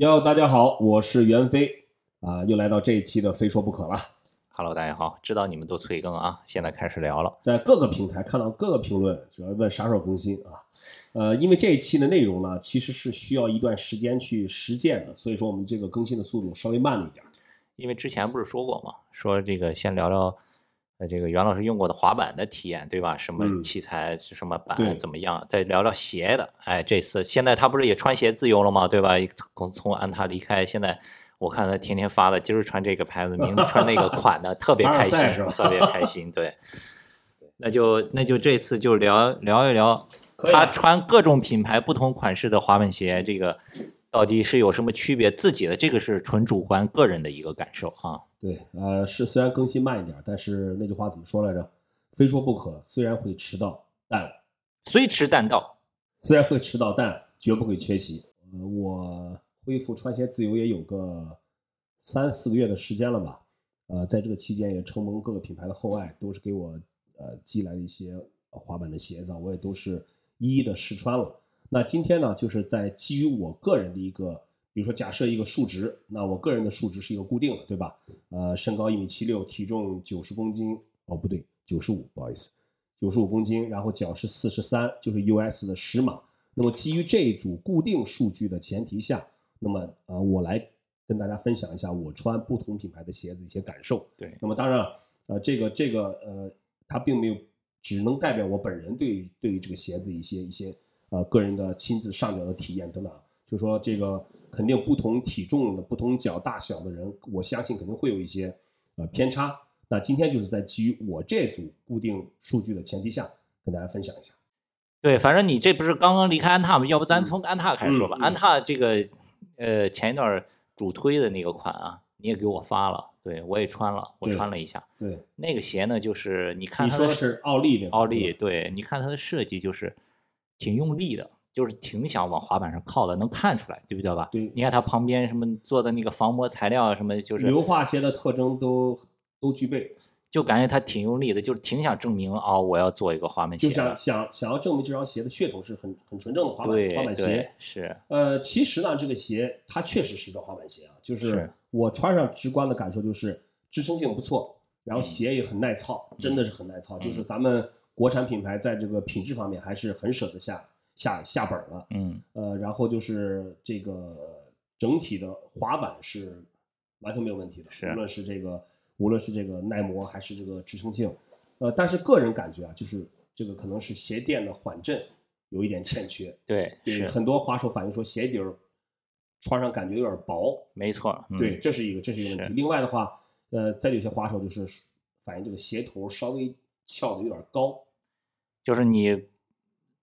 哟，大家好，我是袁飞啊，又来到这一期的《非说不可》了。Hello，大家好，知道你们都催更啊，现在开始聊了。在各个平台看到各个评论，主要问啥时候更新啊？呃，因为这一期的内容呢，其实是需要一段时间去实践的，所以说我们这个更新的速度稍微慢了一点。因为之前不是说过嘛，说这个先聊聊，呃，这个袁老师用过的滑板的体验，对吧？什么嗯器材、什么板怎么样？再聊聊鞋的。哎，这次现在他不是也穿鞋自由了吗？对吧？从从安踏离开，现在我看他天天发的，今儿穿这个牌子，明儿穿那个款的，特别开心是吧，特别开心。对，那就那就这次就聊聊一聊他穿各种品牌不同款式的滑板鞋，这个到底是有什么区别？自己的这个是纯主观个人的一个感受啊。对，呃，是虽然更新慢一点，但是那句话怎么说来着？非说不可，虽然会迟到，但虽迟但到，虽然会迟到，但绝不会缺席。呃，我恢复穿鞋自由也有个三四个月的时间了吧。呃，在这个期间也承蒙各个品牌的厚爱，都是给我呃寄来的一些呃滑板的鞋子啊，我也都是一一的试穿了。那今天呢，就是在基于我个人的一个，比如说假设一个数值，那我个人的数值是一个固定的，对吧？呃，身高一米七六，体重九十公斤，哦不对，九十五，不好意思，九十五公斤，然后脚是四十三，就是 US 的十码。那么基于这一组固定数据的前提下，那么呃，我来跟大家分享一下我穿不同品牌的鞋子一些感受。对，那么当然，呃，这个这个呃，它并没有只能代表我本人对对于这个鞋子一些一些呃个人的亲自上脚的体验等等。就说这个肯定不同体重的、不同脚大小的人，我相信肯定会有一些呃偏差。那今天就是在基于我这组固定数据的前提下，跟大家分享一下。对，反正你这不是刚刚离开安踏吗？要不咱嗯从安踏开始说吧。嗯嗯安踏这个，呃，前一段主推的那个款啊，你也给我发了，对我也穿了，我穿了一下。对，那个鞋呢，就是你看你说是奥利的奥利，对，你看它的设计就是挺用力的，就是挺想往滑板上靠的，能看出来，对不对吧？对你看他旁边什么做的那个防磨材料啊，什么就是硫化鞋的特征都都具备，就感觉他挺用力的，就是挺想证明啊、我要做一个滑板鞋就想。想想要证明这双鞋的血统是很很纯正的滑板对滑板鞋。是，呃，其实呢，这个鞋它确实是一双滑板鞋啊，就是是我穿上直观的感受就是支撑性不错，然后嗯鞋也很耐操，真的是很耐操。就是咱们国产品牌在这个品质方面还是很舍得下下下本儿了。嗯，呃，然后就是这个整体的滑板是完全没有问题的，是无论是这个无论是这个耐磨还是这个支撑性，呃，但是个人感觉啊，就是这个可能是鞋垫的缓震有一点欠缺，对，对，是很多滑手反映说鞋底儿穿上感觉有点薄，没错。嗯、对，这是一个这是一个问题。另外的话，呃，再有些滑手就是反映这个鞋头稍微翘的有点高，就是你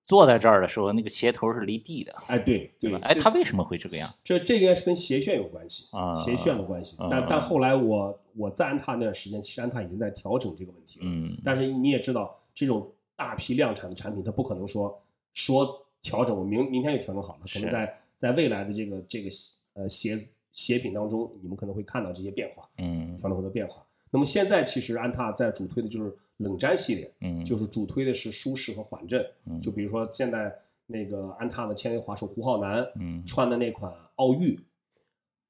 坐在这儿的时候，那个鞋头是离地的，哎，对对哎，这它为什么会这个样？这这应该是跟鞋楦有关系啊鞋楦的关系。啊但但后来我我在安踏那段时间，其实安踏已经在调整这个问题了。嗯，但是你也知道，这种大批量产的产品，它不可能说说调整，我明明天就调整好了，可能在在未来的这个这个呃鞋鞋品当中，你们可能会看到这些变化，嗯调整后的变化。那么现在其实安踏在主推的就是冷毡系列，嗯，就是主推的是舒适和缓震。嗯就比如说现在那个安踏的签约滑手胡浩南，嗯穿的那款奥玉，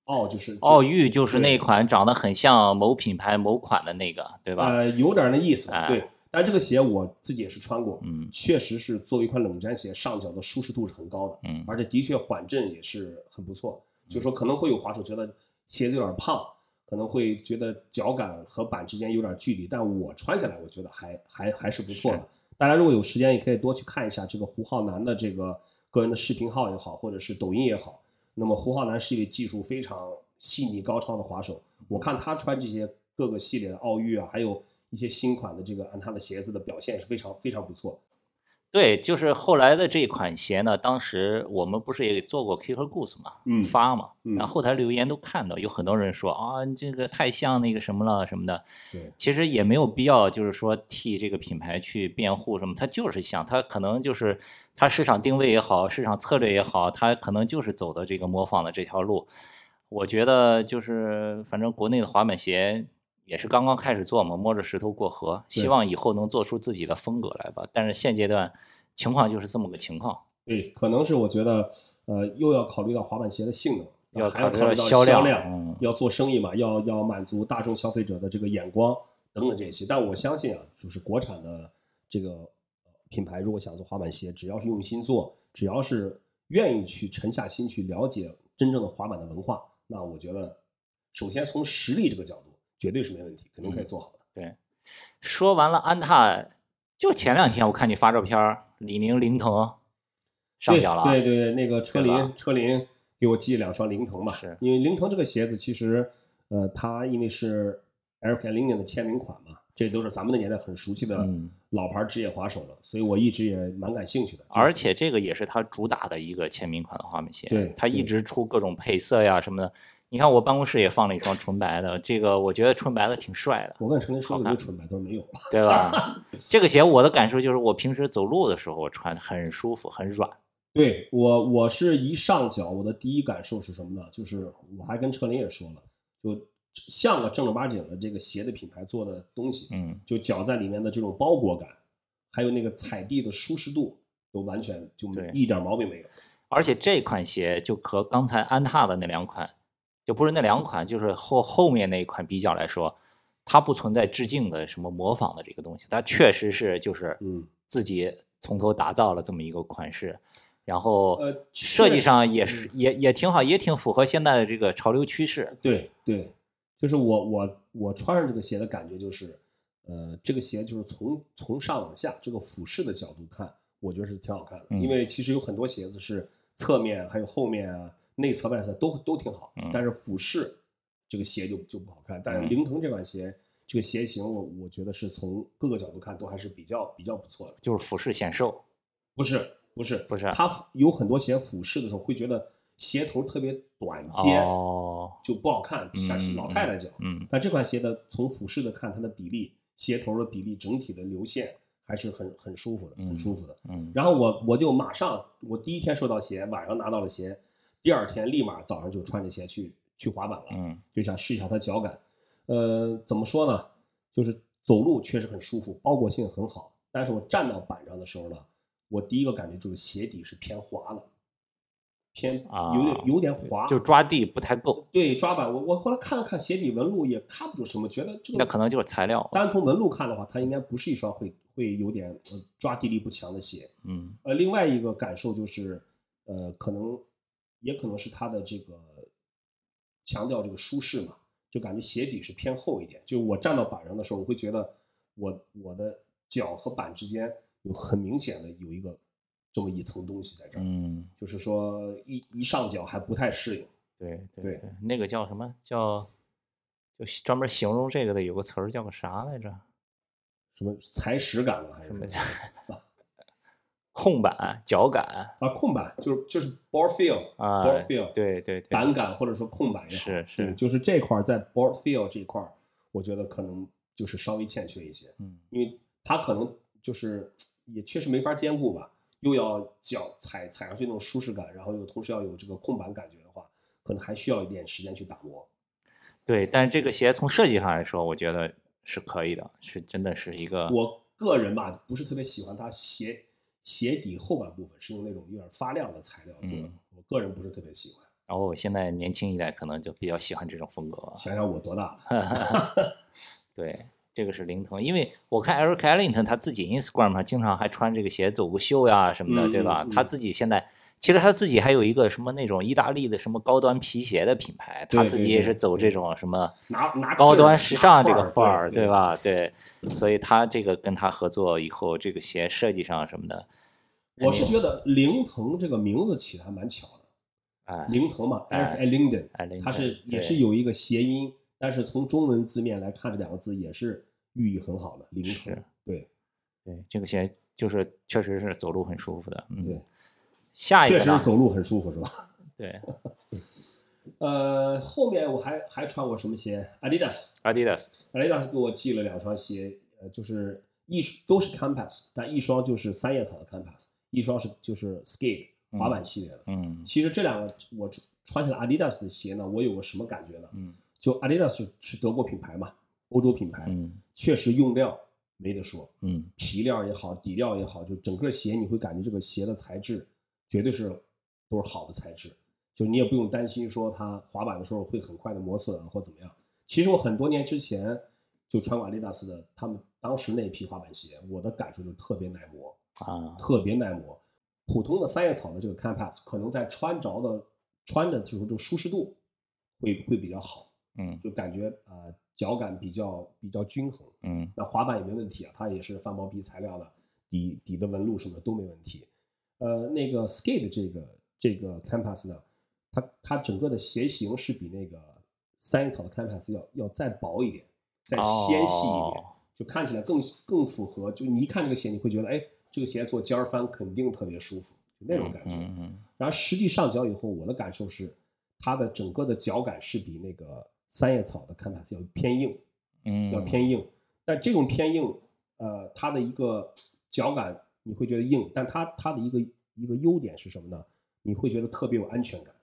奥就是奥玉就是那款长得很像某品牌某款的那个，对吧？呃，有点那意思，哎对。但这个鞋我自己也是穿过，嗯确实是作为一款冷毡鞋，上脚的舒适度是很高的，嗯而且的确缓震也是很不错。就说可能会有滑手觉得鞋子有点胖，可能会觉得脚感和板之间有点距离，但我穿下来我觉得还还还是不错的。大家如果有时间，也可以多去看一下这个胡浩南的这个个人的视频号也好，或者是抖音也好。那么胡浩南是一位技术非常细腻高超的滑手，我看他穿这些各个系列的奥运啊，还有一些新款的这个安踏的鞋子的表现也是非常非常不错。对，就是后来的这款鞋呢，当时我们不是也做过 Kicker Goose 嘛，嗯发嘛，嗯。然后后台留言都看到，有很多人说啊，这个太像那个什么了什么的，对，其实也没有必要，就是说替这个品牌去辩护什么，它就是像，它可能就是它市场定位也好，市场策略也好，它可能就是走的这个模仿的这条路。我觉得就是，反正国内的滑板鞋也是刚刚开始做嘛，摸着石头过河，希望以后能做出自己的风格来吧。但是现阶段情况就是这么个情况。对，可能是我觉得，呃，又要考虑到滑板鞋的性能，要还要考虑到销量，嗯、要做生意嘛，要要满足大众消费者的这个眼光等等这些。但我相信啊，就是国产的这个品牌，如果想做滑板鞋，只要是用心做，只要是愿意去沉下心去了解真正的滑板的文化，那我觉得，首先从实力这个角度，绝对是没问题，肯定可以做好的。对，说完了安踏，就前两天我看你发照片，李宁凌腾上脚了，对对对，那个车林车林给我寄两双凌腾嘛，是因为凌腾这个鞋子其实，呃，它因为是 Eric Linden 的签名款嘛，这都是咱们的年代很熟悉的老牌职业滑手了，所以我一直也蛮感兴趣的。而且这个也是他主打的一个签名款的滑板鞋，对，他一直出各种配色呀什么的。你看我办公室也放了一双纯白的，这个我觉得纯白的挺帅的。我问陈林说有没有纯白，他说没有，对吧？这个鞋我的感受就是，我平时走路的时候穿很舒服，很软。对我，我是一上脚，我的第一感受是什么呢？就是我还跟车林也说了，就像个正儿八经的这个鞋的品牌做的东西，嗯，就脚在里面的这种包裹感，还有那个踩地的舒适度，都完全就一点毛病没有。而且这款鞋就和刚才安踏的那两款。就不是那两款，就是后后面那一款比较来说，它不存在致敬的什么模仿的这个东西，它确实是就是嗯自己从头打造了这么一个款式，然后呃设计上也是也也挺好，也挺符合现在的这个潮流趋势。对对，就是我我我穿上这个鞋的感觉就是，呃，这个鞋就是从从上往下这个俯视的角度看，我觉得是挺好看的，因为其实有很多鞋子是侧面还有后面啊。内侧外侧都都挺好，但是俯视这个鞋就就不好看。但是凌腾这款鞋，这个鞋型我我觉得是从各个角度看都还是比较比较不错的。就是俯视显瘦，不是不是不是，它有很多鞋俯视的时候会觉得鞋头特别短尖，就不好看，像老太太脚。嗯，但这款鞋的从俯视的看，它的比例鞋头的比例整体的流线还是很很舒服的，很舒服的。嗯，然后我我就马上我第一天收到鞋，晚上拿到了鞋。第二天立马早上就穿着鞋去去滑板了，嗯，就想试一下它脚感。呃，怎么说呢？就是走路确实很舒服，包裹性很好。但是我站到板上的时候呢，我第一个感觉就是鞋底是偏滑的，偏有点有点滑，就抓地不太够。对，抓板我我后来看了看鞋底纹路，也看不出什么，觉得这个那可能就是材料。单从纹路看的话，它应该不是一双会会有点抓地力不强的鞋。嗯，呃，另外一个感受就是，呃，可能。也可能是它的这个强调这个舒适嘛，就感觉鞋底是偏厚一点。就我站到板上的时候，我会觉得我我的脚和板之间有很明显的有一个这么一层东西在这儿。嗯，就是说一一上脚还不太适应。对对对，那个叫什么叫就专门形容这个的有个词儿叫个啥来着？什么踩屎感了还是什么？控板、脚感啊，控板就是就是 board feel 啊，board feel 对对对，板感或者说控板也好，是是，就是这块在 board feel 这一块，我觉得可能就是稍微欠缺一些，嗯，因为它可能就是也确实没法兼顾吧，又要脚踩踩上去那种舒适感，然后又同时要有这个控板感觉的话，可能还需要一点时间去打磨。对，但是这个鞋从设计上来说，我觉得是可以的，是真的是一个。我个人吧，不是特别喜欢它鞋。鞋底后半部分是用那种有点发亮的材料做的，我个人不是特别喜欢。然后现在年轻一代可能就比较喜欢这种风格。想想我多大了？对，这个是灵通，因为我看 Eric Ellington 他自己 Instagram 上经常还穿这个鞋走个秀呀什么的，对吧？他自己现在其实他自己还有一个什么那种意大利的什么高端皮鞋的品牌，他自己也是走这种什么高端时尚这个范儿，对吧？对，所以他这个跟他合作以后，这个鞋设计上什么的。我是觉得凌腾这个名字起的还蛮巧的，哎，凌腾嘛，Eric Linden，它是也是有一个谐音，但是从中文字面来看，这两个字也是寓意很好的。凌腾，对，对，这个鞋就是确实是走路很舒服的，对。下一个确实走路很舒服，是吧？对。呃，后面我还还穿过什么鞋？Adidas，Adidas，Adidas 给我寄了两双鞋，呃，就是一都是 Campus，但一双就是三叶草的 Campus。一双是就是 skate 滑板系列的，嗯，其实这两个我穿起来 Adidas 的鞋呢，我有个什么感觉呢？嗯，就 Adidas 是德国品牌嘛，欧洲品牌，嗯，确实用料没得说，嗯，皮料也好，底料也好，就整个鞋你会感觉这个鞋的材质绝对是都是好的材质。就你也不用担心说它滑板的时候会很快的磨损啊或怎么样。其实我很多年之前就穿过阿迪达斯的，他们当时那批滑板鞋，我的感受就特别耐磨，啊，特别耐磨。普通的三叶草的这个 Campass 可能在穿着的穿的时候，就舒适度会会比较好，嗯就感觉呃脚感比较比较均衡。嗯那滑板也没问题啊，它也是翻毛皮材料的，底底的纹路什么的都没问题。呃，那个 Skate 这个这个 Campass 呢，它它整个的鞋型是比那个三叶草的 Campass 要要再薄一点，再纤细一点，哦就看起来更更符合。就你一看这个鞋，你会觉得，哎，这个鞋做尖儿翻肯定特别舒服，就那种感觉。嗯嗯然后实际上脚以后，我的感受是，它的整个的脚感是比那个三叶草的 Campass 要偏硬。嗯，要偏硬，但这种偏硬，呃，它的一个脚感你会觉得硬，但它它的一个一个优点是什么呢？你会觉得特别有安全感，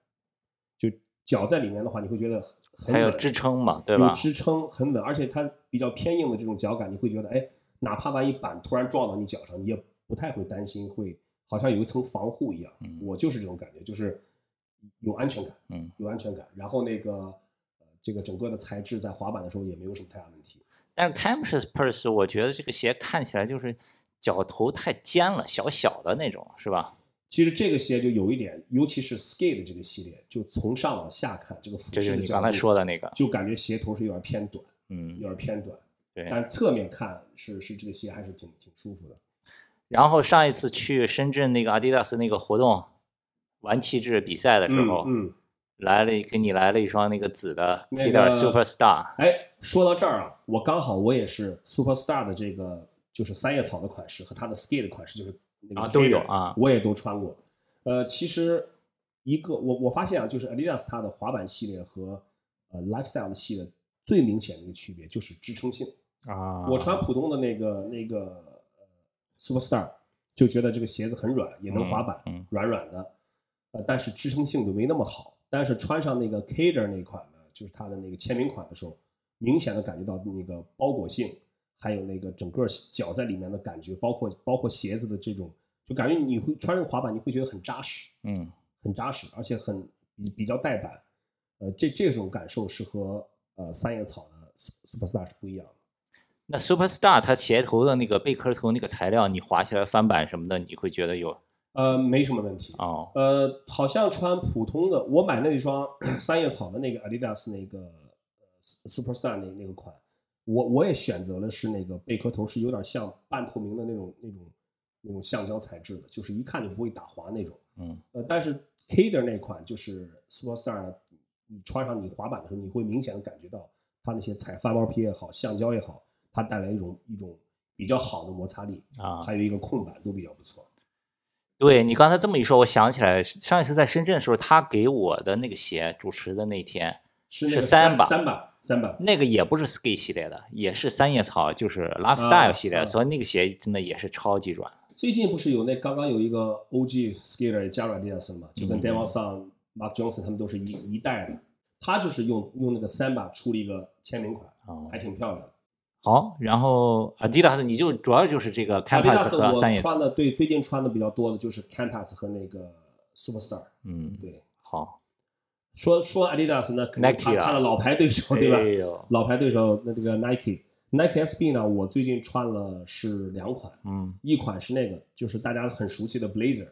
就脚在里面的话，你会觉得很有支撑嘛，对吧有？支撑很稳，而且它比较偏硬的这种脚感，你会觉得，哎，哪怕万一板突然撞到你脚上，你也不太会担心会好像有一层防护一样。嗯我就是这种感觉，就是有安全感。嗯，有安全感。然后那个呃，这个整个的材质在滑板的时候也没有什么太大问题。但是 Campus Purse 我觉得这个鞋看起来就是脚头太尖了，小小的那种，是吧？其实这个鞋就有一点，尤其是 Skate 这个系列，就从上往下看，这个就是你刚才说的那个，就感觉鞋头是有点偏短，嗯有，点偏短。对。但侧面看是是这个鞋还是挺挺舒服的。然后上一次去深圳那个阿迪达斯那个活动玩气质比赛的时候，嗯嗯，来了给你来了一双那个紫的那 Peter 个 Superstar，哎，说到这儿啊，我刚好我也是 Superstar 的这个就是三叶草的款式和它的 Skate 的款式，就是那个啊都有啊我也都穿过。呃，其实一个我我发现啊，就是 Adidas 它的滑板系列和呃 Lifestyle 的系列最明显的一个区别就是支撑性。啊我穿普通的那个那个呃 Superstar 就觉得这个鞋子很软，也能滑板，嗯嗯软软的，呃，但是支撑性就没那么好。但是穿上那个 Kader 那款呢，就是它的那个签名款的时候，明显的感觉到那个包裹性，还有那个整个脚在里面的感觉，包括包括鞋子的这种，就感觉你会穿这个滑板，你会觉得很扎实，嗯很扎实，而且很比比较带板。呃，这这种感受是和呃三叶草的 Superstar 是不一样的。那 Superstar 它鞋头的那个贝壳头那个材料，你滑起来翻板什么的，你会觉得有呃，没什么问题。哦呃，好像穿普通的，我买那一双 三叶草的那个 Adidas 那个呃 Superstar 那那个款，我我也选择了是那个贝壳头是有点像半透明的那种那种那种橡胶材质的，就是一看就不会打滑那种。嗯呃，但是 Kader 那款就是 Superstar，你穿上你滑板的时候，你会明显的感觉到它那些踩翻毛皮也好，橡胶也好，它带来一种一种比较好的摩擦力，啊，还有一个控板都比较不错。对你刚才这么一说，我想起来上一次在深圳的时候，他给我的那个鞋主持的那天，是三把三把三把，那个也不是 Ski 系列的，也是三叶草，就是 Lifestyle 系列，啊所以那个鞋真的也是超级软。最近不是有那刚刚有一个 OG skater 加软 Adidas 了嘛，就跟嗯 Devon Sun、Mark Johnson 他们都是一一代的。他就是用用那个三把出了一个签名款，哦还挺漂亮的。好，然后 Adidas 你就主要就是这个 Campus 和三叶，我穿的对最近穿的比较多的就是 Campus 和那个 Superstar。嗯，对，好，说说 Adidas 呢，肯定他他的老牌对手对吧？哎，老牌对手那这个 Nike Nike SB 呢，我最近穿了是两款，嗯，一款是那个就是大家很熟悉的 Blazer。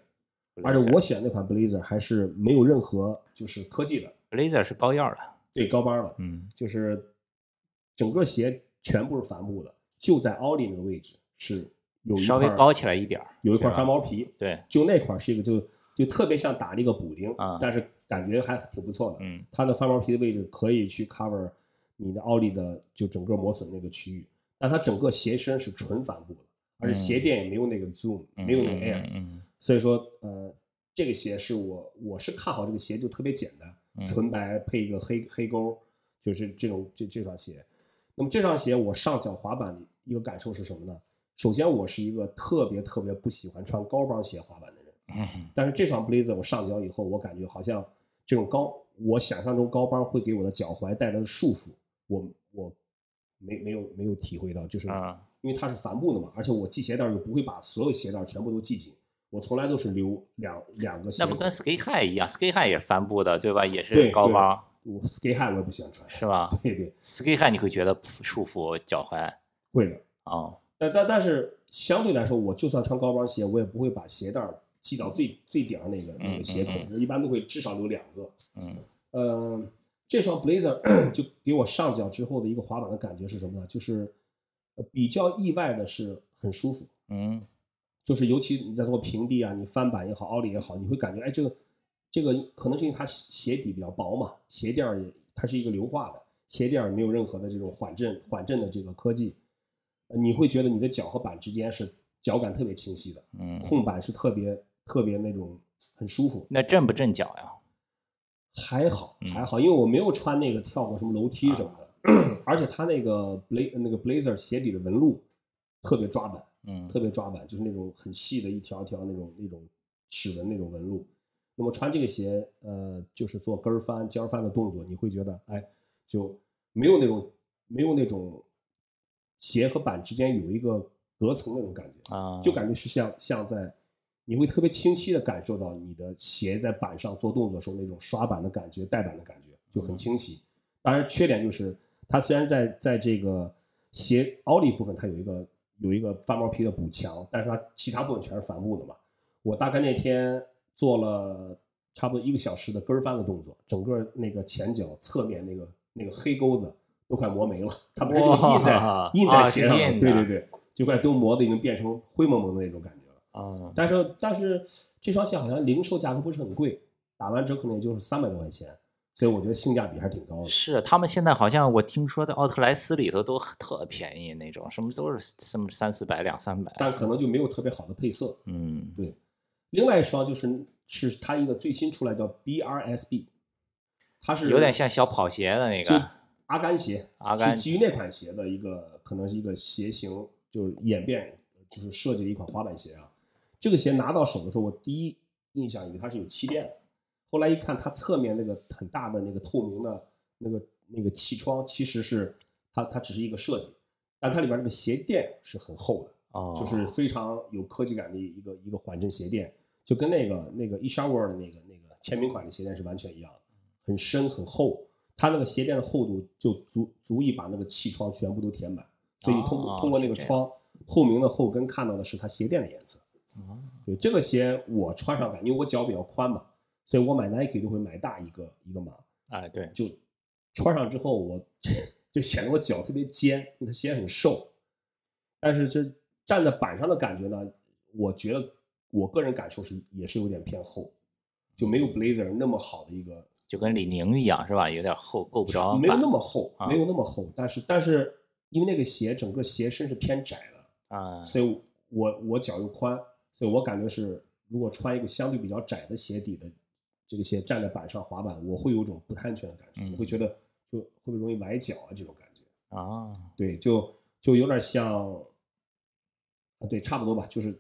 而且我选那款 Blazer 还是没有任何就是科技的，Blazer 是高腰的，对高帮的，嗯。就是整个鞋全部是帆布的，就在奥利那个位置是有一块稍微高起来一点，有一块翻毛皮，对，就那块是一个就就特别像打了一个补丁，啊。但是感觉还挺不错的。嗯它的翻毛皮的位置可以去 cover 你的奥利的就整个磨损那个区域，但它整个鞋身是纯帆布的，而且鞋垫也没有那个 zoom，、嗯没有那个嗯 air，、嗯嗯所以说，呃，这个鞋是我我是看好这个鞋就特别简单，嗯纯白配一个黑黑勾，就是这种这这双鞋。那么这双鞋我上脚滑板的一个感受是什么呢？首先我是一个特别特别不喜欢穿高帮鞋滑板的人，嗯但是这双 Blazer 我上脚以后，我感觉好像这种高，我想象中高帮会给我的脚踝带来的束缚，我我没没有没有体会到，就是啊因为它是帆布的嘛，而且我系鞋带又不会把所有鞋带全部都系紧，我从来都是留两两个。那不跟 Sky High 一样？Sky High 也是帆布的，对吧？也是高帮，我 Sky High 我也不喜欢穿，是吧 对对，？Sky High 你会觉得束缚脚踝会的。哦，但但但是相对来说，我就算穿高帮鞋，我也不会把鞋带儿系到最最顶上那个那个鞋口，嗯一般都会至少留两个。嗯呃，这双 Blazer 就给我上脚之后的一个滑板的感觉是什么呢？就是呃比较意外的是很舒服，嗯就是尤其你在做平地啊，你翻板也好，奥利也好，你会感觉哎，这个这个可能是因为它鞋底比较薄嘛，鞋垫儿也它是一个硫化的，鞋垫儿没有任何的这种缓震缓震的这个科技，呃你会觉得你的脚和板之间是脚感特别清晰的，嗯，控板是特别特别那种很舒服。那震不震脚呀？还好嗯还好，因为我没有穿那个跳过什么楼梯什么的，而且它那个 bla 那个 blazer 鞋底的纹路特别抓板，嗯特别抓板，就是那种很细的一条条那种那种齿纹那种纹路。那么穿这个鞋，呃，就是做跟儿翻、尖儿翻的动作，你会觉得，哎，就没有那种没有那种鞋和板之间有一个隔层那种感觉，啊，就感觉是像像在，你会特别清晰的感受到你的鞋在板上做动作时候那种刷板的感觉、带板的感觉就很清晰。当然，缺点就是它虽然在在这个鞋凹里部分它有一个有一个翻毛皮的补强，但是它其他部分全是帆布的嘛。我大概那天做了差不多一个小时的跟儿翻的动作，整个那个前脚侧面那个那个黑钩子都快磨没了，它本身就印在印啊在鞋上对对对，就快都磨的已经变成灰蒙蒙的那种感觉了。啊，但是但是这双鞋好像零售价格不是很贵，打完折可能也就是三百多块钱，所以我觉得性价比还是挺高的。是他们现在好像我听说在奥特莱斯里头都特便宜那种，什么都是什么三四百两三百，但可能就没有特别好的配色。嗯对，另外一双就是是它一个最新出来叫 BRSB，它是有点像小跑鞋的那个阿甘鞋，阿甘是基于那款鞋的一个可能是一个鞋型就是演变就是设计的一款滑板鞋啊。这个鞋拿到手的时候，我第一印象以为它是有气垫的，后来一看它侧面那个很大的那个透明的那个那个气窗，其实是它它只是一个设计，但它里边那个鞋垫是很厚的。哦，就是非常有科技感的一个一个缓震鞋垫，就跟那个那个 e s h a w e r 的那个那个签名款的鞋垫是完全一样的，很深很厚，它那个鞋垫的厚度就足足以把那个气窗全部都填满，所以你通通过那个窗透明的后跟看到的是它鞋垫的颜色。哦对这个鞋我穿上感，因为我脚比较宽嘛，所以我买 Nike 都会买大一个一个码，哎对，就穿上之后我 就显得我脚特别尖，因为它鞋很瘦，但是这站在板上的感觉呢，我觉得我个人感受是也是有点偏厚，就没有 Blazer 那么好的一个，就跟李宁一样是吧？有点厚，够不着没有那么厚，啊没有那么厚，但是但是因为那个鞋整个鞋身是偏窄的，啊，所以我我脚又宽，所以我感觉是如果穿一个相对比较窄的鞋底的这个鞋站在板上滑板，我会有一种不太安全的感觉，嗯我会觉得就会不会容易崴脚啊这种感觉。啊，对，就就有点像，啊，对，差不多吧。就是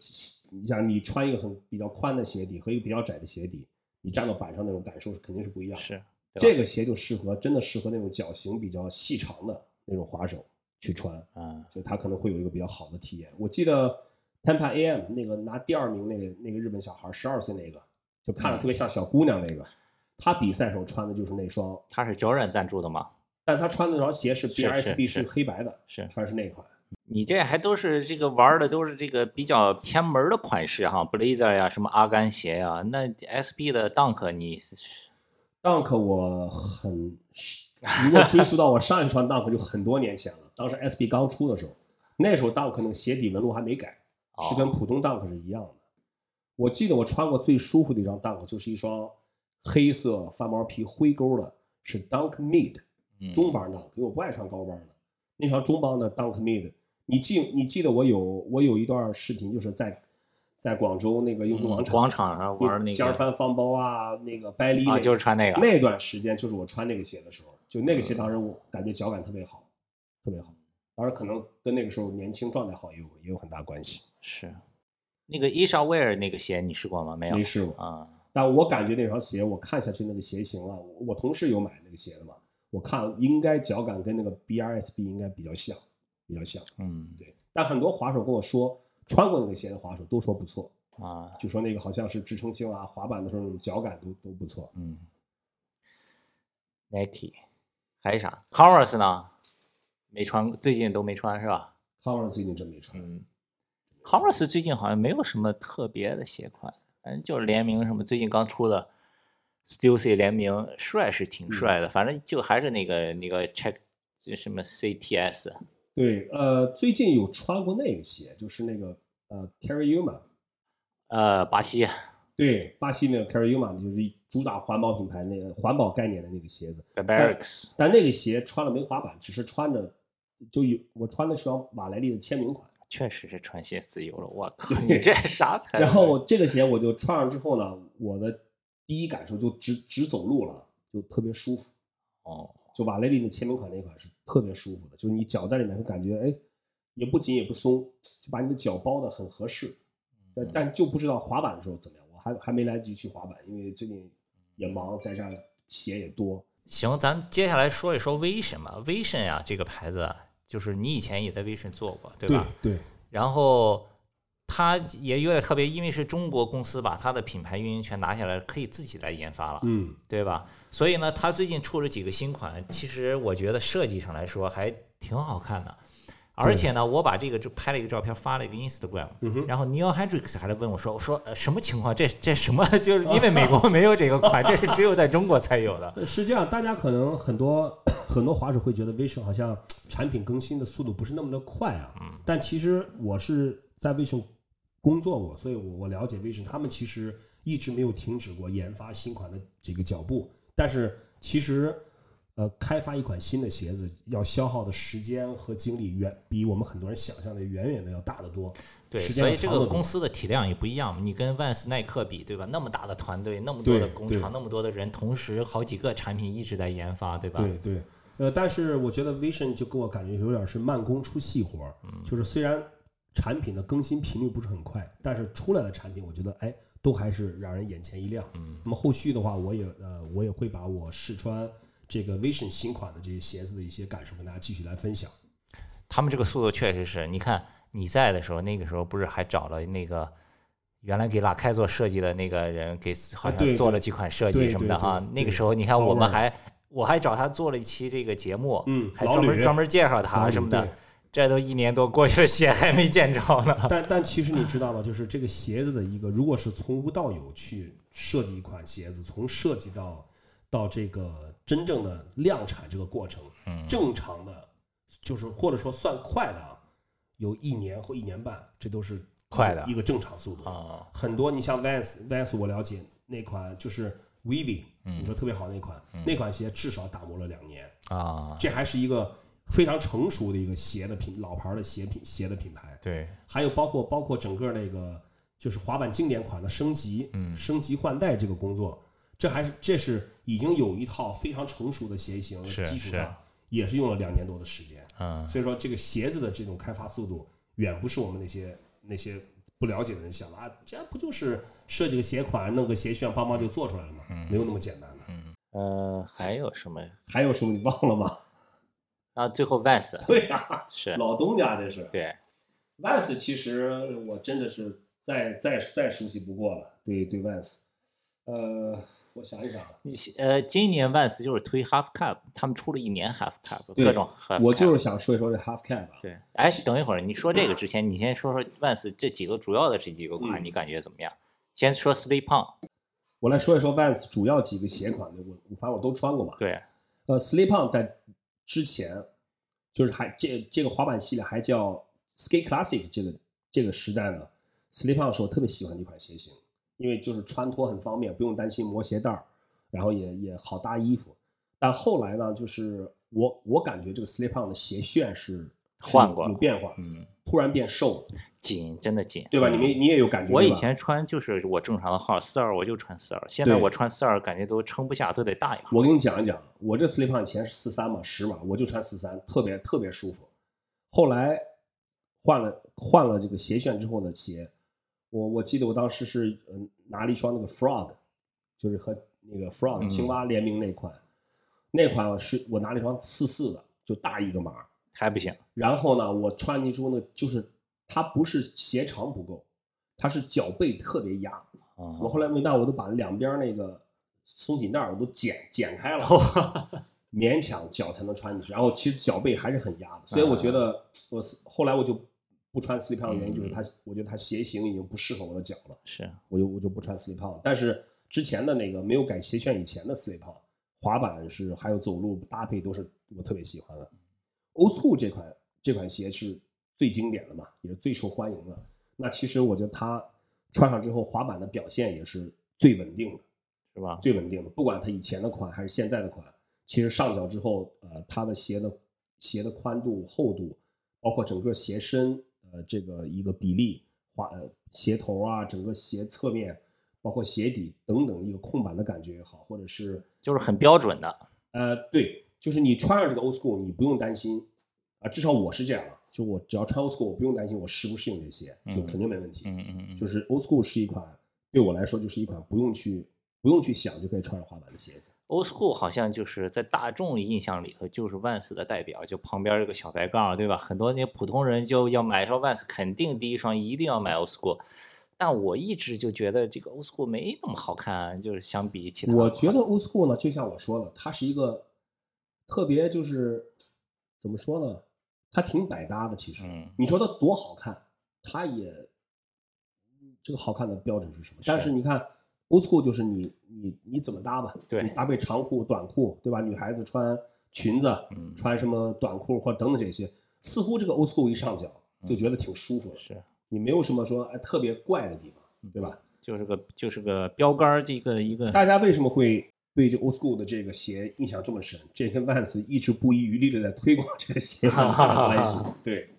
你想你穿一个很比较宽的鞋底和一个比较窄的鞋底，你站到板上那种感受是肯定是不一样的。是这个鞋就适合真的适合那种脚型比较细长的那种滑手去穿，啊，所以他可能会有一个比较好的体验。我记得 Tampa AM 那个拿第二名那个那个日本小孩，十二岁那个，就看着特别像小姑娘那个，他比赛时候穿的就是那双，他是 Jordan 赞助的吗？但他穿的那双鞋是是是黑白的，是穿是那款。你这还都是这个玩儿的都是这个比较偏门儿的款式哈，Blazer 呀，什么阿甘鞋呀，那 SB 的 Dunk 你 Dunk 我很，如果追溯到我上一双 Dunk 就很多年前了，当时 SB 刚出的时候，那时候 Dunk 那个鞋底纹路还没改，是跟哦普通 Dunk 是一样的。我记得我穿过最舒服的一双 Dunk 就是一双黑色翻毛皮灰勾的，是 Dunk Mid 嗯中帮 Dunk，因为我不爱穿高帮的。那双中帮的 Dunk Mid，你记你记得我有我有一段视频就是在在广州那个英雄广场、嗯广场上玩那个尖儿翻方包啊，那个掰力、那啊，个就是穿那个那段时间就是我穿那个鞋的时候，就那个鞋当时我感觉脚感特别好，特别好。当然可能跟那个时候年轻状态好也有也有很大关系。是那个 Isha Wear 那个鞋你试过吗？没有没试过，啊，但我感觉那双鞋我看下去那个鞋型啊，我我同事有买那个鞋的嘛，我看应该脚感跟那个 BRSB 应该比较像，比较像。嗯对，但很多滑手跟我说穿过那个鞋的滑手都说不错，啊，就说那个好像是支撑性啊，滑板的时候那种脚感都都不错。嗯，Nike 还有啥？Converse 呢？没穿，最近都没穿是吧？Converse 最近真没穿，嗯，Converse 最近好像没有什么特别的鞋款，反正就是联名什么，最近刚出的 Stussy 联名，帅是挺帅的，反正就还是那个那个 Check 就什么 CTS，对，呃，最近有穿过那个鞋，就是那个呃 Carryuma，呃，巴西，对，巴西那个 Carryuma 就是主打环保品牌那个环保概念的那个鞋子，b a r r a x 但那个鞋穿了没滑板，只是穿着就有我穿的是双瓦莱丽的签名款。确实是穿鞋自由了，我靠，你这啥牌子？然后这个鞋我就穿上之后呢，我的第一感受就直直走路了，就特别舒服。哦，就瓦莱利的签名款那款是特别舒服的，就是你脚在里面会感觉哎，也不紧也不松，就把你的脚包的很合适。但但就不知道滑板的时候怎么样，我还还没来得及去滑板，因为最近也忙，在这儿鞋也多。行，咱接下来说一说 Vision 吧。Vision 呀、这个牌子啊，就是你以前也在 Vision 做过，对吧？对然后它也有点特别，因为是中国公司把它的品牌运营权拿下来，可以自己来研发了，嗯，对吧？所以呢，它最近出了几个新款，其实我觉得设计上来说还挺好看的。而且呢，我把这个就拍了一个照片，发了一个 Instagram，、嗯然后 Neil Hendricks 还来问我说：“我说、呃、什么情况？这这什么？就是因为美国没有这个款，这是只有在中国才有的。是这样，大家可能很多 很多滑手会觉得 Vision 好像产品更新的速度不是那么的快啊，嗯但其实我是在 Vision 工作过，所以我我了解 Vision，他们其实一直没有停止过研发新款的这个脚步，但是其实。呃，开发一款新的鞋子要消耗的时间和精力远比我们很多人想象的远远的要大得多。对，所以这个公司的体量也不一样。你跟万斯、耐克比，对吧？那么大的团队，那么多的工厂，那么多的人，同时好几个产品一直在研发，对吧？对对，呃，但是我觉得 Vision 就给我感觉有点是慢工出细活儿，嗯就是虽然产品的更新频率不是很快，但是出来的产品我觉得哎都还是让人眼前一亮。嗯那么后续的话，我也呃我也会把我试穿这个 Vision 新款的这些鞋子的一些感受跟大家继续来分享。他们这个速度确实是，你看你在的时候，那个时候不是还找了那个原来给拉开做设计的那个人，给好像做了几款设计什么的哈对。那个时候你看我们还我还找他做了一期这个节目，嗯还专门专门介绍他什么的。这都一年多过去了，鞋还没见着呢。但但其实你知道吗？就是这个鞋子的一个，如果是从无到有去设计一款鞋子，从设计到到这个真正的量产这个过程，嗯。正常的，就是或者说算快的啊，有一年或一年半，这都是快的一个正常速度。啊，很多你像 Vans Vans 我了解那款就是 Vivi，你说特别好那款，那款鞋至少打磨了两年，啊，这还是一个非常成熟的一个鞋的品老牌的鞋品鞋的品牌。对，还有包括包括整个那个就是滑板经典款的升级，嗯。升级换代这个工作，这还是这是已经有一套非常成熟的鞋型基础上，也是用了两年多的时间。嗯，所以说，这个鞋子的这种开发速度，远不是我们那些那些不了解的人想的啊，这不就是设计个鞋款，弄个鞋楦，邦邦就做出来了吗？没有那么简单的。呃，还有什么呀？还有什么你忘了吗？啊，最后 Vans 对呀、是老东家这是。对，Vans 其实我真的是再再再熟悉不过了，对对 Vans，呃，我想一想啊，你呃，今年 Vans 就是推 Half Cap，他们出了一年 Half Cap，各种 Half。我就是想说一说这 Half Cap 啊，对，哎，等一会儿，你说这个之前，你先说说 Vans 这几个主要的这几个款，嗯你感觉怎么样？先说 Slip On，我来说一说 Vans 主要几个鞋款的，我我反正我都穿过嘛。对，呃，Slip On 在之前就是还这这个滑板系列还叫 Skate Classic 这个这个时代呢，Slip On 是我特别喜欢的一款鞋型，因为就是穿脱很方便，不用担心磨鞋带儿，然后也也好搭衣服。但后来呢，就是我我感觉这个 Slip On 的鞋楦是是换过有变化，嗯，突然变瘦了，紧，真的紧，对吧？嗯你们你也有感觉？我以前穿就是我正常的号四二，我就穿四二，现在我穿四二感觉都撑不下，都得大一号。我跟你讲一讲，我这 Slip On 以前是四三嘛，十码，我就穿四三，特别特别舒服。后来换了换了这个鞋楦之后呢鞋，我我记得我当时是嗯拿了一双那个 Frog，就是和那个 Frog 嗯青蛙联名那款，那款是我拿了一双四四的，就大一个码。还不行，然后呢，我穿进之后呢，就是它不是鞋长不够，它是脚背特别压。哦我后来没办法，我都把两边那个松紧带我都剪剪开了，勉强脚才能穿进去。然后其实脚背还是很压的，所以我觉得我后来我就不穿 slip on 的原因就是它，我觉得它鞋型已经不适合我的脚了，是我就我就不穿 slip on 了。但是之前的那个没有改鞋楦以前的 slip on，滑板是还有走路搭配都是我特别喜欢的。Old School 这款这款鞋是最经典的嘛，也是最受欢迎的。那其实我觉得它穿上之后，滑板的表现也是最稳定的。是吧？最稳定的，不管它以前的款还是现在的款，其实上脚之后，呃，它的鞋的鞋的宽度、厚度，包括整个鞋身，呃，这个一个比例，滑呃鞋头啊，整个鞋侧面，包括鞋底等等一个空板的感觉也好，或者是就是很标准的。呃，对，就是你穿上这个 Old School，你不用担心，啊、至少我是这样啊，就我只要穿 Old School，我不用担心我适不适应这鞋，就嗯肯定没问题。嗯嗯嗯，就是 Old School 是一款对我来说就是一款不用去不用去想就可以穿上滑板的鞋子。Old School 好像就是在大众印象里头就是 Vans 的代表，就旁边这个小白杠，对吧？很多那些普通人就要买一双 Vans，肯定第一双一定要买 Old School。但我一直就觉得这个 Old School 没那么好看，就是相比其他。我觉得 Old School 呢，就像我说的，它是一个特别就是怎么说呢？它挺百搭的。其实，嗯你说它多好看，它也这个好看的标准是什么？但是是你看 Old School 就是你你你怎么搭吧？对你搭配长裤、短裤，对吧？女孩子穿裙子，嗯穿什么短裤或者等等这些，似乎这个 Old School 一上脚就觉得挺舒服的，是你没有什么说哎特别怪的地方，对吧？就是个就是个标杆儿，这个一个大家为什么会对这 Old School 的这个鞋印象这么深？这跟 Vans 一直不遗余力的在推广这个鞋很大的关系。对，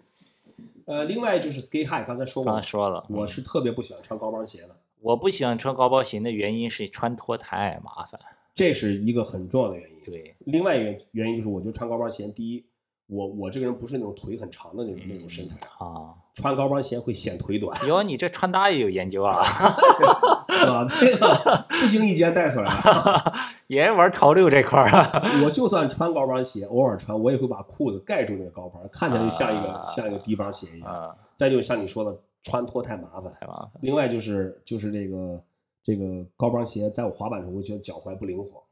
呃，另外就是 Skate High，刚才说过了刚才，说了，嗯我是特别不喜欢穿高帮鞋的，我不喜欢穿高帮鞋的原因是穿脱太麻烦。这是一个很重要的原因。对，另外一个原因就是，我觉得穿高帮鞋，第一，我我这个人不是那种腿很长的那种那种身材，啊，穿高帮鞋会显腿短，哟，你这穿搭也有研究啊？这个不经意间带出来了。也玩潮流这块儿啊。我就算穿高帮鞋，偶尔穿，我也会把裤子盖住那个高帮，看起来就像一个、啊像一个低帮鞋一样。啊，再就像你说的，穿脱太麻烦。太麻烦。另外就是就是这个这个高帮鞋，在我滑板的时候，我觉得脚踝不灵活。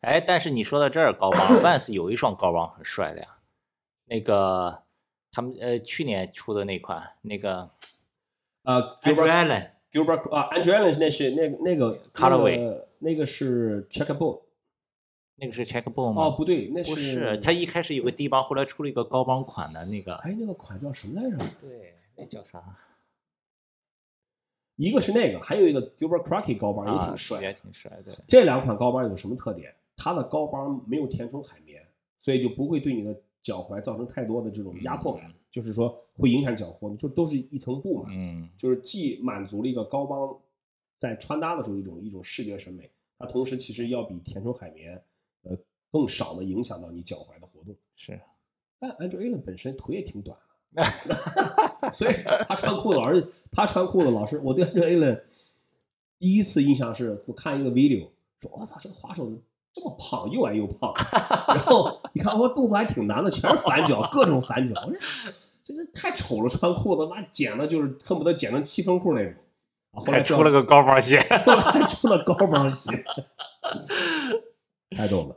哎，但是你说到这儿，高帮 Vans 有一双高帮很帅的呀，那个他们呃去年出的那款那个呃 Andrew Gilbert Allen，Gilbert 啊，Andrew Allen 那是那那个 Colourway 那个那个是 Checkerboard 那个是 Checkboard 吗？哦，不对，那是不是是，它一开始有个低帮，后来出了一个高帮款的那个。哎那个款叫什么来着？对，那叫啥？一个是那个，还有一个 Gilbert Crockett 高帮也啊挺帅的。也挺帅的。这两款高帮有什么特点？它的高帮没有填充海绵，所以就不会对你的脚踝造成太多的这种压迫感，嗯就是说会影响脚活，就都是一层布嘛，嗯，就是既满足了一个高帮在穿搭的时候一种一种视觉审美，它同时其实要比填充海绵呃更少的影响到你脚踝的活动。是。但 Andrew Allen 本身腿也挺短的，所以他穿裤子老是他穿裤子老是，我对 Andrew Allen 第一次印象是我看一个 video，说我操这个滑手这么胖，又矮又胖，然后你看我动作还挺难的，全是反脚，各种反脚，我说这是太丑了，穿裤子妈剪的就是恨不得剪成七分裤那种。还出了个高帮鞋。后来出了高帮鞋，太逗了。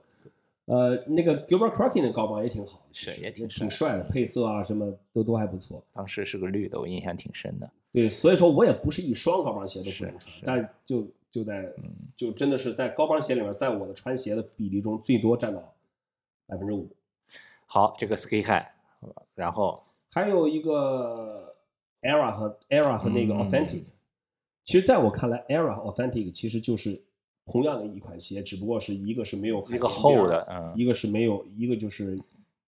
呃，那个 Gilbert Crockett 的高帮也挺好的，是也挺挺帅帅的，配色啊什么都都还不错。当时是个绿的，我印象挺深的。对，所以说我也不是一双高帮鞋都不能穿但就就在嗯就真的是在高帮鞋里面，在我的穿鞋的比例中最多占到百分之五。好，这个 Sky High，然后还有一个 Era 和 Era 和那个嗯 Authentic，、其实在我看来，Era 和 Authentic 其实就是同样的一款鞋，只不过是一个是没有海一个绵边儿厚的，嗯，一个是没有，一个就是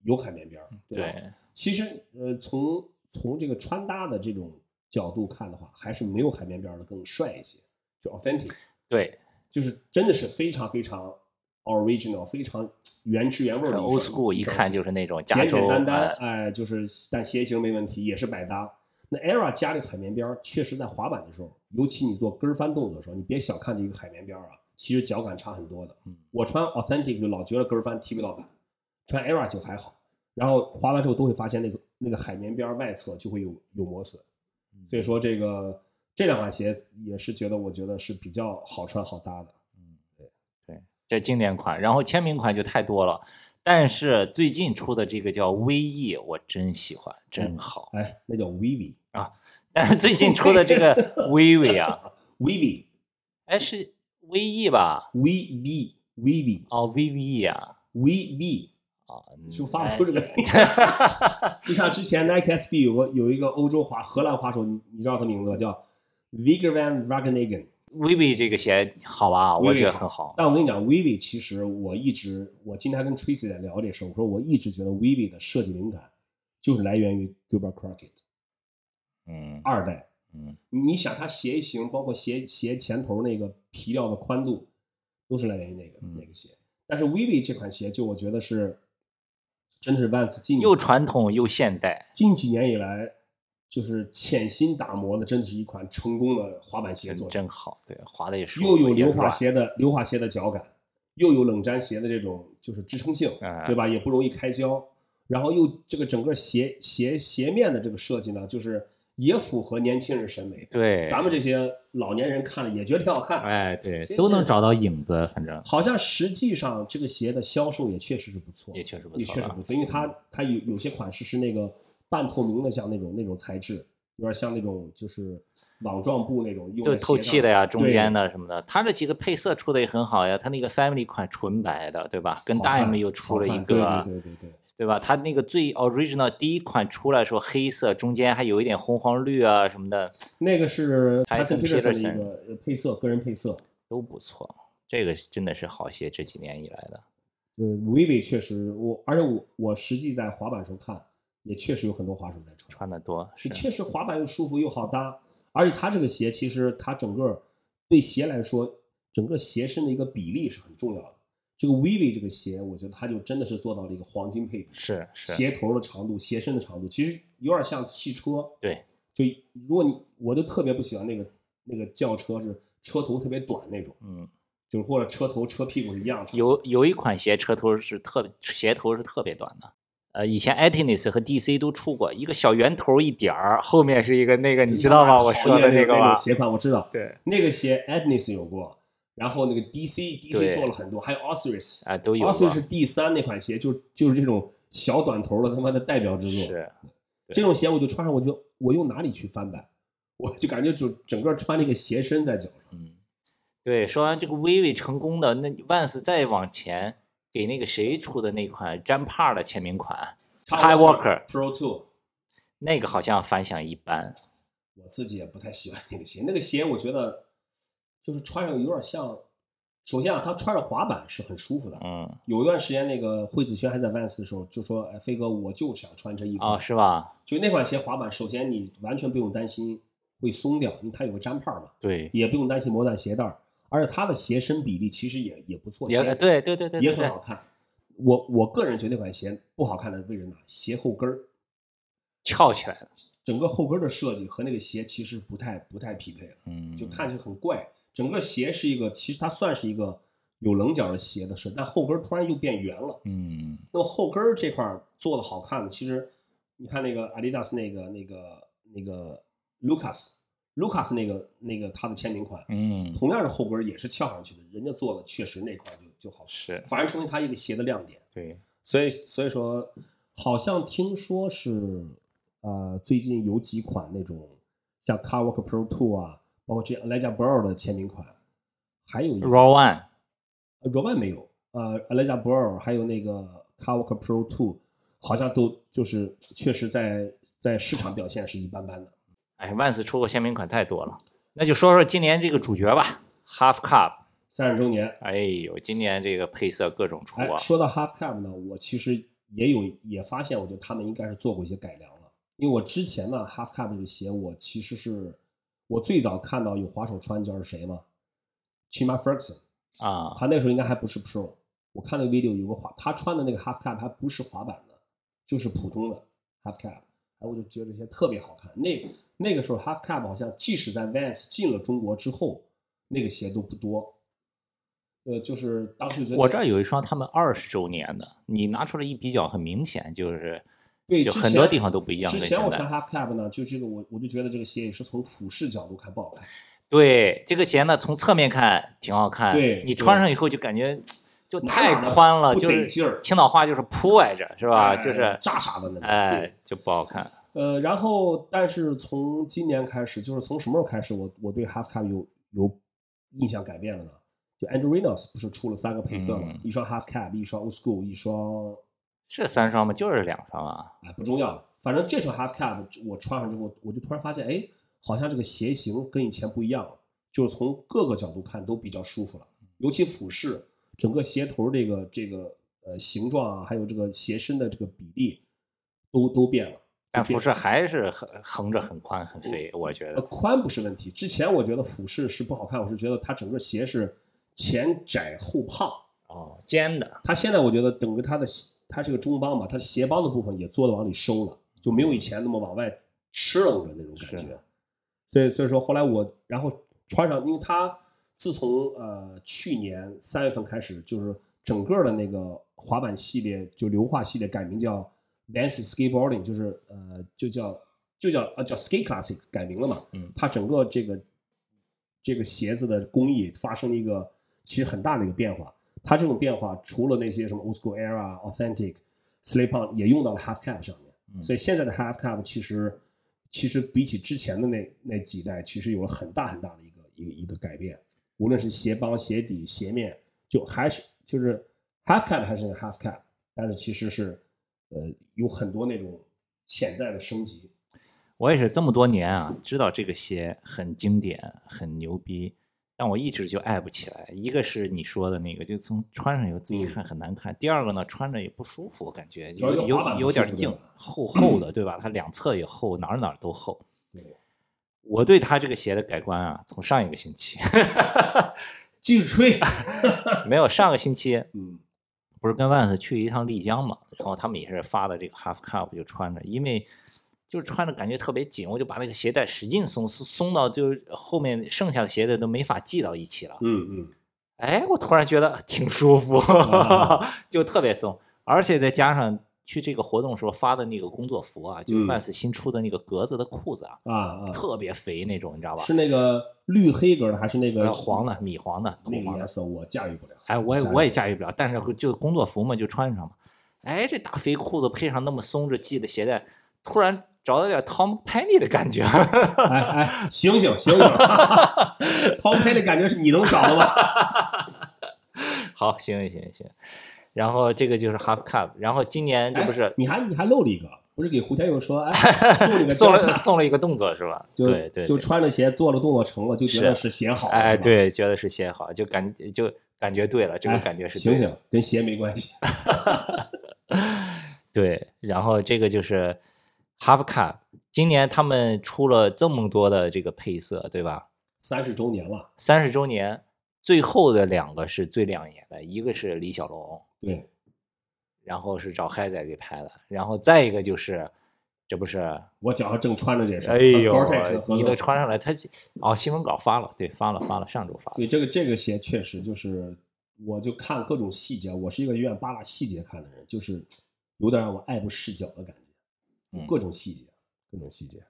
有海绵边儿，对吧？对，其实呃，从从这个穿搭的这种角度看的话，还是没有海绵边儿的更帅一些，就 Authentic，对，就是真的是非常非常 original，非常原汁原味的 old school，一看就是那种简，简单单，哎哎，就是但鞋型没问题，也是百搭。那 Era 加这个海绵边儿，确实在滑板的时候，尤其你做跟儿翻动作的时候，你别小看这个海绵边儿啊，其实脚感差很多的。嗯我穿 Authentic 就老觉得跟儿翻踢不到板，穿 Era 就还好。然后滑完之后都会发现那个那个海绵边儿外侧就会有有磨损，嗯所以说这个这两款鞋也是觉得我觉得是比较好穿好搭的。嗯，对对这经典款，然后签名款就太多了。但是最近出的这个叫 VE，我真喜欢，真好。哎，那叫 Vivi 啊。但是最近出的这个 Vivi 啊，Vivi，哎是 VE 吧？VV Vivi 哦，VV 呀，VV 啊，是不是发不出这个？就像之前 Nike SB 有个有一个欧洲滑荷兰滑手，你你知道他名字吧？叫 Vigor van Wageningen。Vivi 这个鞋好吧，我觉得很好。但我跟你讲，Vivi 其实我一直，我今天跟 Tracy 在聊这事，我说我一直觉得 Vivi 的设计灵感就是来源于 Gilbert Crockett，嗯，二代，嗯，你想它鞋型，包括鞋鞋前头那个皮料的宽度，都是来源于那个那个鞋。但是 Vivi 这款鞋，就我觉得是，真是 Vans 近又传统又现代，近几年以来。就是潜心打磨的，真的是一款成功的滑板鞋，做真好。对，滑的也舒服。又有硫化鞋的硫化鞋的脚感，又有冷粘鞋的这种就是支撑性，对吧？也不容易开胶。然后又这个整个鞋鞋鞋面的这个设计呢，就是也符合年轻人审美。对，咱们这些老年人看了也觉得挺好看。哎，对，都能找到影子，反正。好像实际上这个鞋的销售也确实是不错，也确实不错，也确实不错，因为它它有有些款式是那个。半透明的，像那种那种材质，有点像那种就是网状布那种，就透气的呀，中间的什么的。它这几个配色出的也很好呀，它那个 Family 款纯白的，对吧？跟大 M 又出了一个，对对对对，对吧？它那个最 Original 第一款出来时候黑色，中间还有一点红黄绿啊什么的。那个是 Tyson Peterson 的一个配色，个人配色都不错。这个真的是好鞋，这几年以来的。呃，Vivi 确实，我而且我我实际在滑板时候看。也确实有很多滑手在穿，穿的多是确实滑板又舒服又好搭，而且它这个鞋其实它整个对鞋来说，整个鞋身的一个比例是很重要的。这个 Vivi 这个鞋，我觉得它就真的是做到了一个黄金配比，是是鞋头的长度、鞋身的长度，其实有点像汽车。对，就如果你我就特别不喜欢那个那个轿车是车头特别短那种，嗯，就或者车头车屁股是一样长。有有一款鞋车头是特别鞋头是特别短的。呃，以前 Atinis 和 DC 都出过一个小圆头一点儿，后面是一个那个，你知道吗？我说的那个吧？鞋款我知道。对，那个鞋 Atinis 有过，然后那个 DC DC 做了很多，还有 Osiris 啊都有。Osiris 是 D 三那款鞋，就就是这种小短头的他妈的代表之作。是，这种鞋我就穿上，我就我用哪里去翻版？我就感觉就整个穿那个鞋身在脚上。嗯，对，说完这个微微成功的，那 Vans 再往前。给那个谁出的那款 j a m p a 的签名款，High Walker Pro Two，那个好像反响一般。我自己也不太喜欢那个鞋，那个鞋我觉得就是穿上有点像。首先啊，他穿着滑板是很舒服的。嗯。有一段时间，那个惠子轩还在 Vans 的时候，就说：“哎，飞哥，我就想穿这一款。”啊，是吧？就那款鞋滑板，首先你完全不用担心会松掉，因为它有个粘帕嘛。对。也不用担心磨断鞋带儿。而且它的鞋身比例其实也也不错，也对对对对，也很好看。我我个人觉得那款鞋不好看的为什么？鞋后跟儿翘起来了，整个后跟的设计和那个鞋其实不太不太匹配，嗯，就看起来很怪。整个鞋是一个，其实它算是一个有棱角的鞋的设计，但后跟突然又变圆了，嗯。那么后跟这块做的好看的，其实你看那个阿迪达斯那个那个那个 Lucas。Lucas 那个那个他的签名款，嗯，同样的后跟也是翘上去的，人家做的确实那块就就好，是，反而成为他一个鞋的亮点。对，所以所以说，好像听说是，呃，最近有几款那种像 Car Walk Pro Two 啊，包括这 Elijah Burrow 的签名款，还有一 Raw One，Raw One 没有，呃，Elijah Burrow 还有那个 Car Walk Pro Two，好像都就是确实在在市场表现是一般般的。哎，万斯出过签名款太多了，那就说说今年这个主角吧，Half Cup 三十周年。哎呦，今年这个配色各种出啊！说到 Half Cup 呢，我其实也有也发现，我觉得他们应该是做过一些改良了。因为我之前呢，Half Cup 这个鞋，我其实是我最早看到有滑手穿，你知道是谁吗？Chima Ferguson 啊，他那时候应该还不是 Pro。我看那个 video 有个滑，他穿的那个 Half cap 还不是滑板的，就是普通的 Half cap 哎，我就觉得这些特别好看。那那个时候，Half cap 好像即使在 Vans 进了中国之后，那个鞋都不多。呃，就是当时觉得我这儿有一双他们二十周年的，你拿出来一比较，很明显就是对，就很多地方都不一样。之前我穿 half cap 呢，就这个我我就觉得这个鞋也是从俯视角度看不好看。对这个鞋呢，从侧面看挺好看，对你穿上以后就感觉就太宽了，就是青岛话就是扑歪着，是吧？哎就是炸傻的那种。对哎，就不好看。呃，然后但是从今年开始，就是从什么时候开始，我我对 half cap 有有印象改变了呢？就 Andrew Reynolds 不是出了三个配色吗？嗯一双 half cap，一双 old school，一双是三双吗？就是两双啊。哎不重要了，反正这双 half cap 我穿上之后，我就突然发现，哎，好像这个鞋型跟以前不一样了，就是从各个角度看都比较舒服了，尤其俯视，整个鞋头这个这个呃形状啊，还有这个鞋身的这个比例都都变了。但就变服饰还是横横着很宽很肥，我觉呃，得。宽不是问题。之前我觉得俯视是不好看，我是觉得它整个鞋是前窄后胖。哦，尖的。它现在我觉得整个它的它是个中帮嘛，它的鞋帮的部分也做的往里收了，就没有以前那么往外吃楞着那种感是觉。所以所以说后来我然后穿上，因为它自从呃去年三月份开始，就是整个的那个滑板系列就硫化系列改名叫 Vans Skateboarding，就是呃就叫就叫呃叫 Skate Classic 改名了嘛。嗯它整个这个这个鞋子的工艺发生了一个其实很大的一个变化。它这种变化除了那些什么 Old School Era、Authentic、Slip On 也用到了 Half Cap 上面，嗯所以现在的 Half Cap 其实其实比起之前的那那几代，其实有了很大很大的一个一个一个改变，无论是鞋帮、鞋底、鞋面，就还是就是 Half Cap 还是 Half Cap，但是其实是呃有很多那种潜在的升级。我也是这么多年啊，知道这个鞋很经典、很牛逼，但我一直就爱不起来。一个是你说的那个，就从穿上以后自己看很难看；第二个呢，穿着也不舒服，我感觉有有有点硬厚厚的，对吧？它两侧也厚，哪儿哪儿都厚。我对他这个鞋的改观啊，从上一个星期 继续吹。没有上个星期 嗯不是跟 Vans 去一趟丽江嘛，然后他们也是发的这个 Half Cup 就穿着，因为就是穿着感觉特别紧，我就把那个鞋带使劲松，松松到就是后面剩下的鞋带都没法系到一起了。嗯嗯，哎，我突然觉得挺舒服，啊 就特别松，而且再加上去这个活动时候发的那个工作服啊，就嗯 Vans 新出的那个格子的裤子啊，啊啊，特别肥那种，你知道吧？是那个绿黑格的还是那个呃黄的、米黄的、土黄的。那个颜色？我驾驭不了。哎，我也我也驾驭不了，但是就工作服嘛，就穿上嘛。哎，这大肥裤子配上那么松着系的鞋带，突然找到点 Tom Penny 的感觉。哎哎，醒醒醒醒！Tom Penny 感觉是你能找的吗？好，行行行行。然后这个就是 Half Cup，然后今年这不哎是你还你还漏了一个，不是给胡天佑说，哎，送了个 送了送了一个动作是吧？就对对，对就穿着鞋做了动作成了，就觉得是是鞋好了。哎，对，觉得是鞋好，就感就感觉对了，这个哎感觉是醒对的醒，跟鞋没关系。对，然后这个就是 Half Cup，今年他们出了这么多的这个配色，对吧？三十周年了，三十周年，最后的两个是最亮眼的，一个是李小龙，对，然后是找嗨仔给拍的，然后再一个就是，这不是，我脚上正穿着这双，哎呦你那都穿上来，他哦，新闻稿发了，对，发了发了，上周发的，对这个这个鞋确实就是，我就看各种细节，我是一个愿意扒拉细节看的人，就是有点让我爱不释脚的感觉，嗯各种细节，各种细节。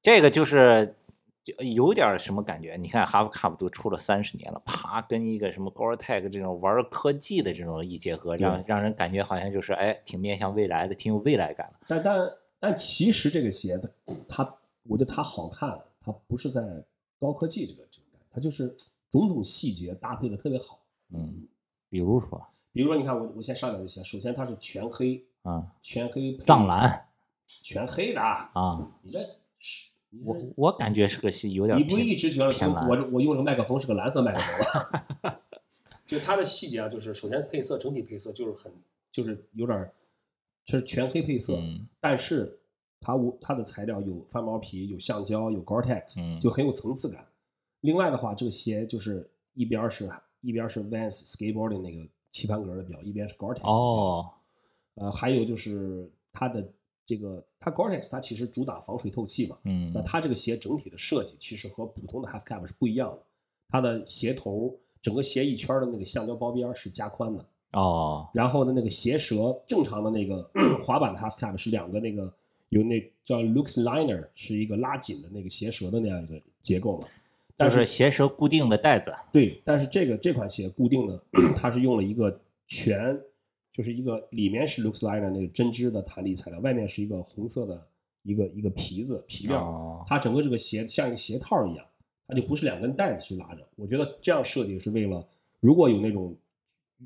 这个就是就有点什么感觉？你看 Half Cup 都出了三十年了，啪，跟一个什么 Gore-Tex 这种玩科技的这种一结合，让让人感觉好像就是哎，挺面向未来的，挺有未来感的。但但但其实这个鞋它它，我觉得它好看，它不是在高科技这个这个感，它就是种种细节搭配的特别好。嗯，比如说比如说，你看我我先上讲这鞋，首先它是全黑，啊，全黑藏，蓝全黑的啊！啊，你这是我我感觉是个戏有点你不偏一直觉得我我用这个麦克风是个蓝色麦克风吗？就它的细节啊，就是首先配色整体配色就是很就是有点儿，这是全黑配色，嗯但是它无它的材料有翻毛皮、有橡胶、有 Gore-Tex，、嗯就很有层次感。另外的话，这个鞋就是一边是一边是 Vans Skateboarding 那个棋盘格的表，一边是 Gore-Tex 哦，呃，还有就是它的这个它 Gore-Tex 它其实主打防水透气嘛，嗯那它这个鞋整体的设计其实和普通的 Half Cap 是不一样的，它的鞋头整个鞋一圈的那个橡胶包边是加宽的，哦，然后呢，那个鞋舌正常的那个 滑板的 half cap 是两个那个有那叫 Lux Liner，是一个拉紧的那个鞋舌的那样一个结构嘛。但就是鞋舌固定的带子。对，但是这个这款鞋固定的，它是用了一个全，就是一个里面是 looks like 的那个针织的弹力材料，外面是一个红色的一个一个皮子皮料，哦它整个这个鞋像一个鞋套一样，它就不是两根带子去拉着。我觉得这样设计是为了，如果有那种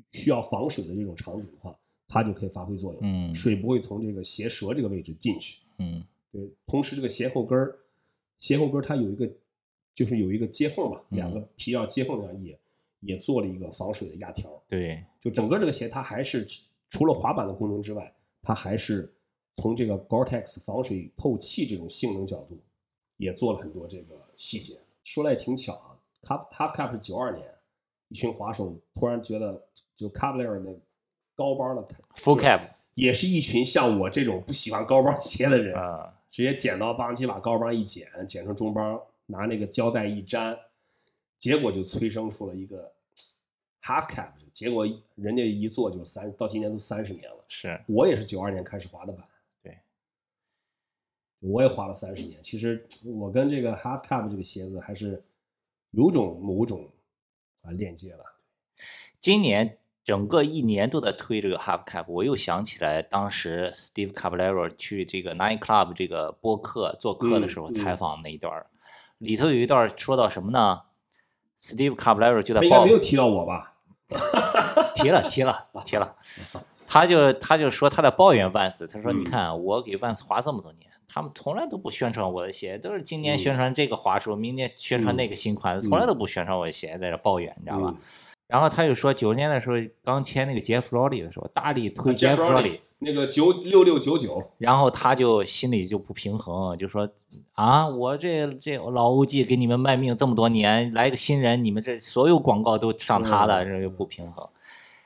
需要防水的这种场景的话，它就可以发挥作用，嗯水不会从这个鞋舌这个位置进去。嗯对，同时这个鞋后跟儿，鞋后跟儿它有一个，就是有一个接缝嘛，两个皮要接缝上也也做了一个防水的压条。对，就整个这个鞋，它还是除了滑板的功能之外，它还是从这个 Gore-Tex 防水透气这种性能角度，也做了很多这个细节。说来也挺巧啊，Half Half Cap 是九二年，一群滑手突然觉得，就 Cavalier 那高帮的 full cap 也是一群像我这种不喜欢高帮鞋的人，啊，直接剪刀帮机把高帮一剪，剪成中帮，拿那个胶带一粘，结果就催生出了一个 half cap，结果人家一做就是三，到今年都三十年了。是我也是九二年开始滑的板，对，我也滑了三十年。其实我跟这个 half cap 这个鞋子还是有种某种啊链接的。今年整个一年都在推这个 half cap，我又想起来当时 Steve Caballero 去这个 Nine Club 这个播客做客的时候采访那一段儿，里头有一段说到什么呢？Steve Caballero 就在报他应该没有提到我吧？提了提了提了，他就他就说他在抱怨 Vans，他说嗯。你看我给 Vans 滑这么多年，他们从来都不宣传我的鞋，都是今年嗯。宣传这个滑手，明年宣传那个新款，从来都不宣传我的鞋，在这抱怨，你知道吧？嗯。然后他又说，九十年代的时候刚签那个杰弗·罗里的时候，大力推 Jeff Jeff Rowley Rowley，那个九六六九九，然后他就心里就不平衡，就说啊，我这这老欧记给你们卖命这么多年，来个新人，你们这所有广告都上他的，嗯这就不平衡。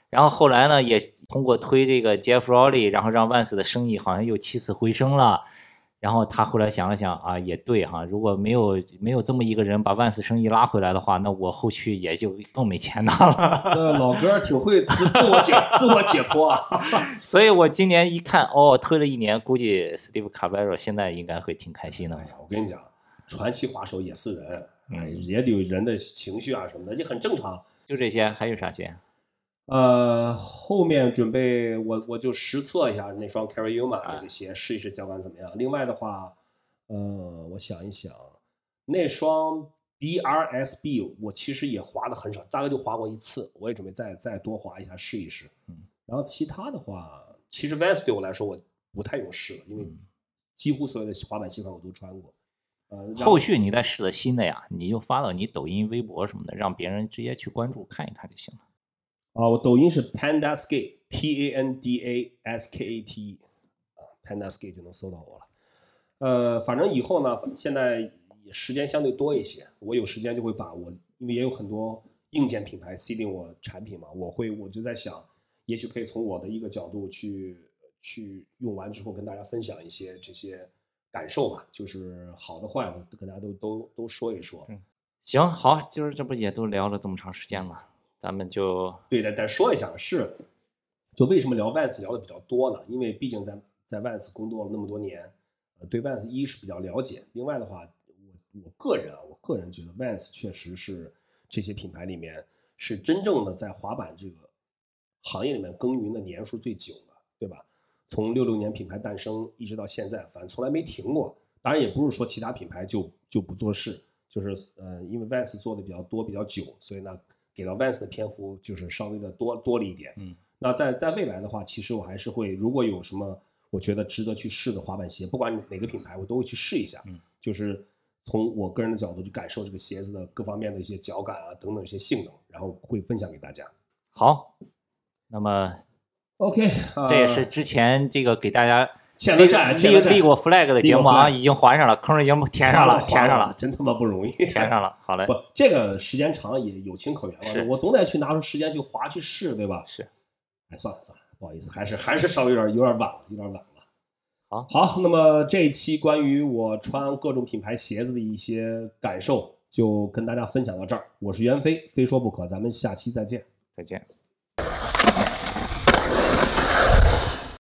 然后后来呢，也通过推这个 Jeff Rowley，然后让万斯的生意好像又起死回生了。然后他后来想了想啊，也对哈，如果没有没有这么一个人把万斯生意拉回来的话，那我后续也就更没钱拿了。这老哥挺会自自我解自我解脱啊。所以我今年一看，哦，推了一年，估计 Steve Caballero 现在应该会挺开心的哎。呀，我跟你讲，传奇滑手也是人，嗯哎，也得有人的情绪啊什么的，就很正常。就这些，还有啥鞋？呃，后面准备我我就实测一下那双 Carry Uma 啊那个鞋，试一试脚感怎么样。另外的话，呃，我想一想，那双 BRSB 我其实也滑的很少，大概就滑过一次，我也准备再再多滑一下试一试。嗯，然后其他的话，其实 Vans 对我来说我不太用试了，因为嗯几乎所有的滑板鞋款我都穿过。呃，后续你再试的新的呀，你就发到你抖音、微博什么的，让别人直接去关注看一看就行了。啊，我抖音是 Panda Skate，P A N D A S K A T E，啊，Panda Skate 就能搜到我了。呃，反正以后呢，现在时间相对多一些，我有时间就会把我，因为也有很多硬件品牌 C 定我产品嘛，我会我就在想，也许可以从我的一个角度去去用完之后跟大家分享一些这些感受吧，就是好的坏的，跟大家都都都说一说。嗯行，好，今儿这不也都聊了这么长时间了，咱们就对的，但说一下是，就为什么聊 Vans 聊的比较多呢？因为毕竟在在 Vans 工作了那么多年，呃，对 Vans 一是比较了解，另外的话，我我个人啊，我个人觉得 Vans 确实是这些品牌里面是真正的在滑板这个行业里面耕耘的年数最久的，对吧？从六六年品牌诞生一直到现在，反正从来没停过。当然也不是说其他品牌就就不做事，就是呃，因为 Vans 做的比较多比较久，所以呢，给到 Vans 的篇幅就是稍微的多多了一点。嗯，那在在未来的话，其实我还是会，如果有什么我觉得值得去试的滑板鞋，不管哪个品牌，我都会去试一下。嗯，就是从我个人的角度去感受这个鞋子的各方面的一些脚感啊等等一些性能，然后会分享给大家。好。那么 OK，、这也是之前这个给大家欠了债，立立过 flag 的节目啊，已经还上了，坑已经填上 了，填上了，真他妈不容易。填上了。好嘞不，，这个时间长也有情可原是嘛。我总得去拿出时间去划去试，对吧？是。哎，算了算了，不好意思，还是还是稍微有点有点晚了，有点晚了。好好，那么这一期关于我穿各种品牌鞋子的一些感受，就跟大家分享到这儿。我是袁飞，非说不可，咱们下期再见。再见。